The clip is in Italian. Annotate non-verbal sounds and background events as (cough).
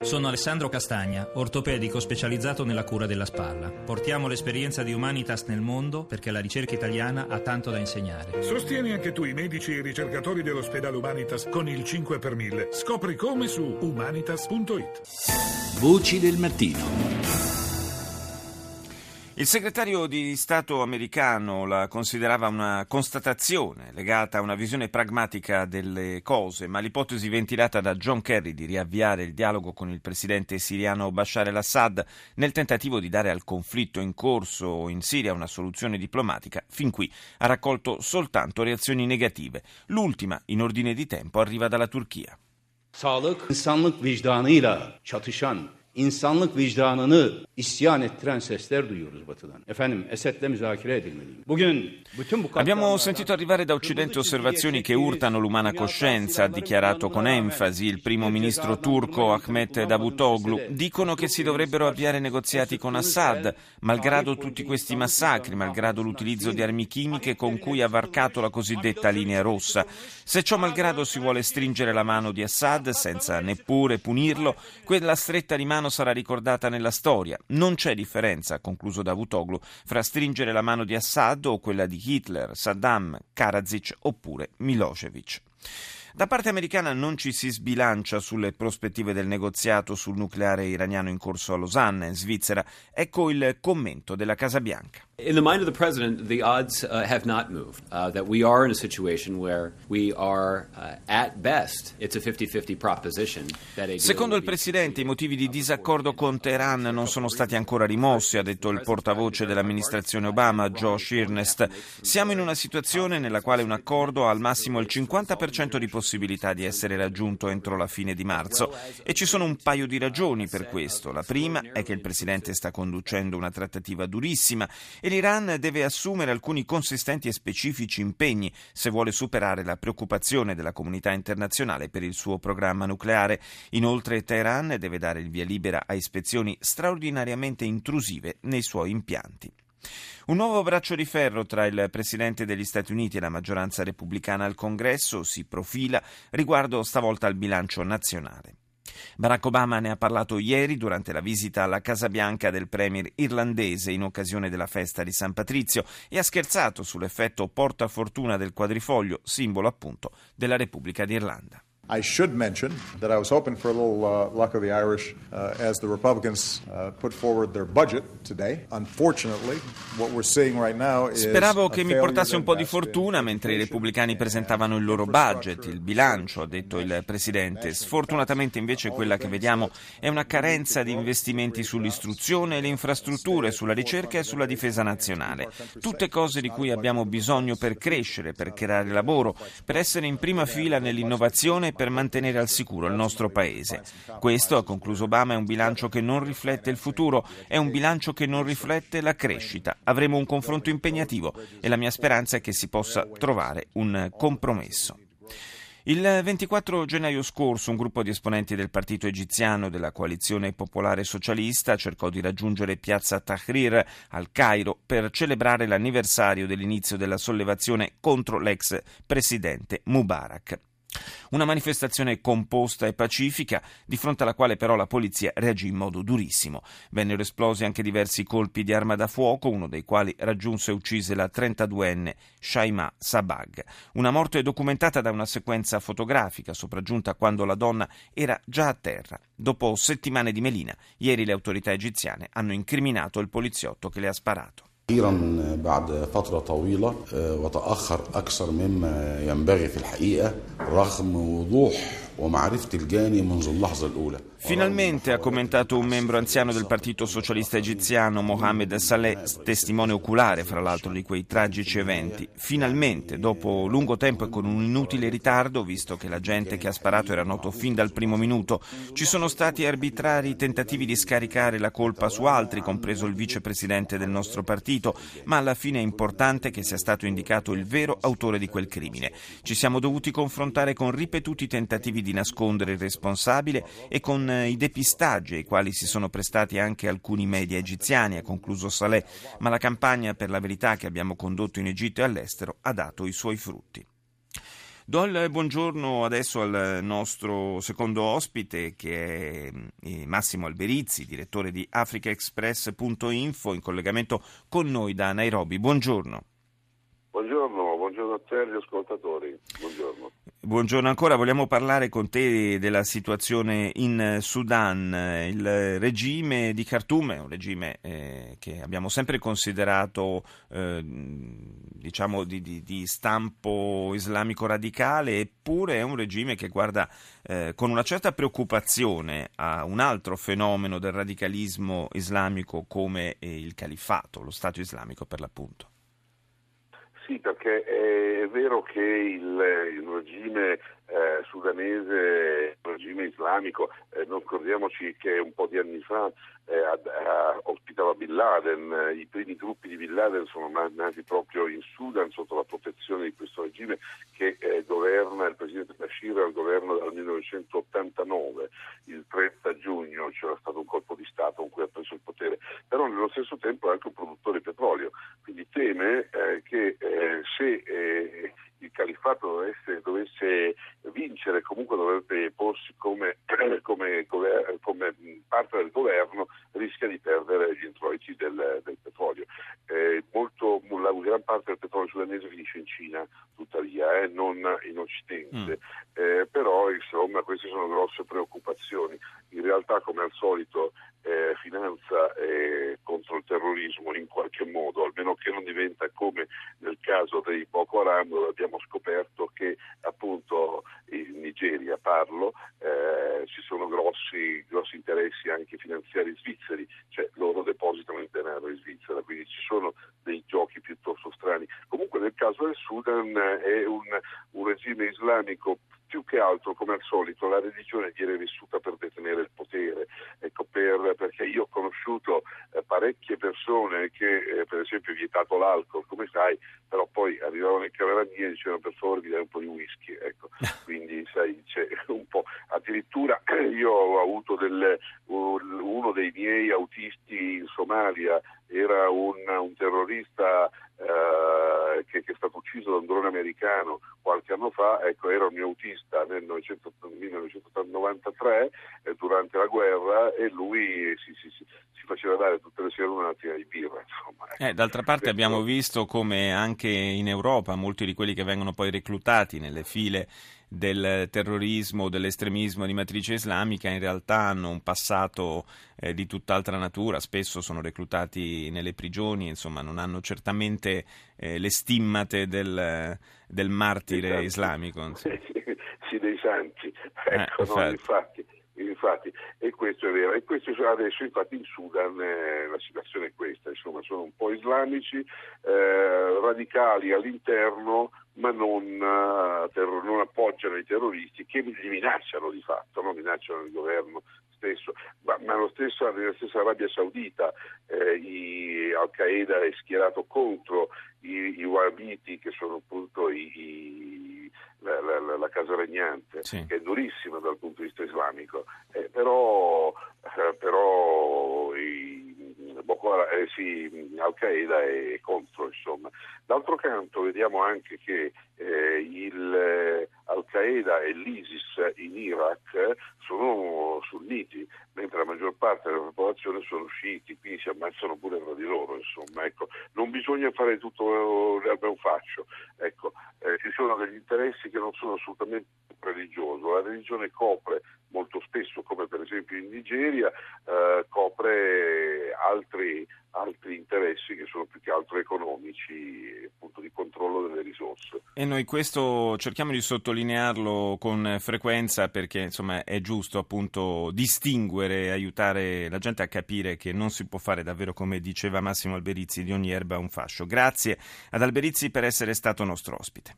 Sono Alessandro Castagna, ortopedico specializzato nella cura della spalla. Portiamo l'esperienza di Humanitas nel mondo perché la ricerca italiana ha tanto da insegnare. Sostieni anche tu i medici e i ricercatori dell'ospedale Humanitas con il 5 per 1000. Scopri come su humanitas.it. Voci del mattino. Il segretario di Stato americano la considerava una constatazione legata a una visione pragmatica delle cose, ma l'ipotesi ventilata da John Kerry di riavviare il dialogo con il presidente siriano Bashar al-Assad nel tentativo di dare al conflitto in corso in Siria una soluzione diplomatica, fin qui ha raccolto soltanto reazioni negative. L'ultima, in ordine di tempo, arriva dalla Turchia. Sağlık, insanlık vicdanıyla çatışan insanlık vicdanını isyan ettiren sesler duyuyoruz batıdan. Efendim Esed'le müzakere edilmeliyim. Bugün bütün bu Abbiamo sentito arrivare da Occidente osservazioni che urtano l'umana coscienza, ha dichiarato con enfasi il primo ministro turco Ahmet Davutoglu. Dicono che si dovrebbero avviare negoziati con Assad, malgrado tutti questi massacri, malgrado l'utilizzo di armi chimiche con cui ha varcato la cosiddetta linea rossa. Se ciò malgrado si vuole stringere la mano di Assad senza neppure punirlo, quella stretta di mano sarà ricordata nella storia. Non c'è differenza, ha concluso Davutoglu, fra stringere la mano di Assad o quella di Hitler, Saddam, Karadzic oppure Milosevic. Da parte americana non ci si sbilancia sulle prospettive del negoziato sul nucleare iraniano in corso a Losanna, in Svizzera. Ecco il commento della Casa Bianca. In the mind of the president, the odds uh, have not moved. Uh, that we are in a situation where we are, uh, at best, it's a 50-50 proposition. Secondo il presidente, i motivi di disaccordo con Teheran non sono stati ancora rimossi, ha detto il portavoce dell'amministrazione Obama, Josh Earnest. Siamo in una situazione nella quale un accordo ha al massimo il 50% di possibilità di essere raggiunto entro la fine di marzo e ci sono un paio di ragioni per questo. La prima è che il presidente sta conducendo una trattativa durissima e l'Iran deve assumere alcuni consistenti e specifici impegni se vuole superare la preoccupazione della comunità internazionale per il suo programma nucleare. Inoltre Teheran deve dare il via libera a ispezioni straordinariamente intrusive nei suoi impianti. Un nuovo braccio di ferro tra il Presidente degli Stati Uniti e la maggioranza repubblicana al Congresso si profila riguardo stavolta al bilancio nazionale. Barack Obama ne ha parlato ieri durante la visita alla Casa Bianca del premier irlandese in occasione della festa di San Patrizio e ha scherzato sull'effetto portafortuna del quadrifoglio, simbolo appunto della Repubblica d'Irlanda. I should mention that I was hoping for a little uh, luck of the Irish uh, as the Republicans uh, put forward their budget today. Unfortunately, what we're seeing right now is Speravo che mi portasse un po' di fortuna mentre i repubblicani presentavano il loro budget, il bilancio, ha detto il presidente. Sfortunatamente invece quella che vediamo è una carenza di investimenti sull'istruzione e le infrastrutture, sulla ricerca e sulla difesa nazionale. Tutte cose di cui abbiamo bisogno per crescere, per creare lavoro, per essere in prima fila nell'innovazione per mantenere al sicuro il nostro Paese. Questo, ha concluso Obama, è un bilancio che non riflette il futuro, è un bilancio che non riflette la crescita. Avremo un confronto impegnativo e la mia speranza è che si possa trovare un compromesso. Il 24 gennaio scorso un gruppo di esponenti del partito egiziano della coalizione popolare socialista cercò di raggiungere piazza Tahrir al Cairo per celebrare l'anniversario dell'inizio della sollevazione contro l'ex presidente Mubarak. Una manifestazione composta e pacifica, di fronte alla quale però la polizia reagì in modo durissimo. Vennero esplosi anche diversi colpi di arma da fuoco, uno dei quali raggiunse e uccise la 32enne Shaima Sabag. Una morte documentata da una sequenza fotografica sopraggiunta quando la donna era già a terra. Dopo settimane di melina, ieri le autorità egiziane hanno incriminato il poliziotto che le ha sparato. أخيرا بعد فترة طويلة وتأخر أكثر مما ينبغي في الحقيقة رغم وضوح ومعرفة الجاني منذ اللحظة الأولى. Finalmente, ha commentato un membro anziano del Partito Socialista Egiziano, Mohamed Saleh, testimone oculare, fra l'altro, di quei tragici eventi. Finalmente, dopo lungo tempo e con un inutile ritardo, visto che la gente che ha sparato era noto fin dal primo minuto, ci sono stati arbitrari tentativi di scaricare la colpa su altri, compreso il vicepresidente del nostro partito, ma alla fine è importante che sia stato indicato il vero autore di quel crimine. Ci siamo dovuti confrontare con ripetuti tentativi di nascondere il responsabile e con i depistaggi ai quali si sono prestati anche alcuni media egiziani, ha concluso Saleh, ma la campagna per la verità che abbiamo condotto in Egitto e all'estero ha dato i suoi frutti. Do il buongiorno adesso al nostro secondo ospite che è eh, Massimo Alberizzi, direttore di africaexpress.info in collegamento con noi da Nairobi. Buongiorno. Buongiorno, ascoltatori. Buongiorno. Buongiorno ancora, vogliamo parlare con te della situazione in Sudan. Il regime di Khartoum è un regime eh, che abbiamo sempre considerato eh, diciamo di, di, di, stampo islamico radicale, eppure è un regime che guarda eh, con una certa preoccupazione a un altro fenomeno del radicalismo islamico come il califfato, lo Stato islamico per l'appunto. Sì, perché è vero che il, il regime eh, sudanese, regime islamico, eh, non scordiamoci che un po' di anni fa eh, ospitava Bin Laden, i primi gruppi di Bin Laden sono nati proprio in Sudan sotto la protezione di questo regime che eh, governa, il presidente Bashir al governo dal 1989, il 30 giugno c'era stato un colpo di Stato con cui ha preso il potere, però nello stesso tempo è anche un produttore di petrolio, quindi teme eh, che eh, se eh, il califfato dovesse, dovesse, vincere, comunque dovrebbe porsi come, (clears throat) come, come, parte del governo, rischia di perdere gli introiti del, del petrolio. Eh, molto, la gran parte del petrolio sudanese finisce in Cina, tuttavia, eh, non in Occidente. Mm. Eh, però insomma queste sono grosse preoccupazioni. In realtà, come al solito, eh, finanza eh, contro il terrorismo in qualche modo, almeno che non diventa come nel caso dei Boko Haram, dove abbiamo scoperto che appunto in Nigeria parlo, eh, ci sono grossi, grossi, interessi anche finanziari svizzeri, cioè loro depositano il denaro in Svizzera, quindi ci sono dei giochi piuttosto strani. Comunque nel caso del Sudan è un, un regime islamico più che altro, come al solito, la religione viene vissuta per detenere il potere, ecco, per, perché io ho conosciuto eh, parecchie persone che, eh, per esempio, vietato l'alcol, come sai, però poi arrivavano in camera mia e dicevano per favore mi dai un po' di whisky, ecco. (laughs) quindi sai, c'è un po', addirittura (clears throat) io ho avuto del, uno dei miei autisti in Somalia, era un, un terrorista eh, che, che, è stato ucciso da un drone americano qualche anno fa, ecco, era un mio autista nel 1993 eh, durante la guerra e lui si, si, si, si, faceva dare tutte le sere una lattina di birra. Insomma. Ecco. Eh, d'altra parte abbiamo visto come anche in Europa molti di quelli che vengono poi reclutati nelle file del terrorismo o dell'estremismo di matrice islamica in realtà hanno un passato eh, di tutt'altra natura, spesso sono reclutati nelle prigioni, insomma non hanno certamente eh, le stimmate del, del martire islamico. Sì, dei santi, eh, ecco, eh, no, infatti infatti, e questo è vero. E questo adesso, infatti, in Sudan eh, la situazione è questa: insomma, sono un po' islamici, eh, radicali all'interno, ma non, uh, terror, non, appoggiano i terroristi che li minacciano di fatto, no? minacciano il governo stesso, ma, ma lo stesso, nella stessa Arabia Saudita eh, Al-Qaeda è schierato contro i, i Wahhabiti che sono appunto i, i, la, la, la, casa regnante, sì. che è durissima dal punto di vista islamico, eh, però, eh, però Haram, eh, sì, Al-Qaeda è contro. Insomma. D'altro canto vediamo anche che eh, il, eh, Al-Qaeda e l'ISIS in Iraq sono sunniti, mentre la maggior parte della popolazione sono sciiti, quindi si ammazzano pure tra di loro. Insomma. Ecco, non bisogna fare tutto l'erba un fascio. Ecco, eh, ci sono degli interessi che non sono assolutamente religiosi. La religione copre molto spesso, come per esempio in Nigeria, eh, copre altri, altri, interessi che sono più che altro economici, appunto di controllo delle risorse. E noi questo cerchiamo di sottolinearlo con frequenza perché insomma è giusto appunto distinguere aiutare la gente a capire che non si può fare davvero come diceva Massimo Alberizzi di ogni erba un fascio. Grazie ad Alberizzi per essere stato nostro ospite.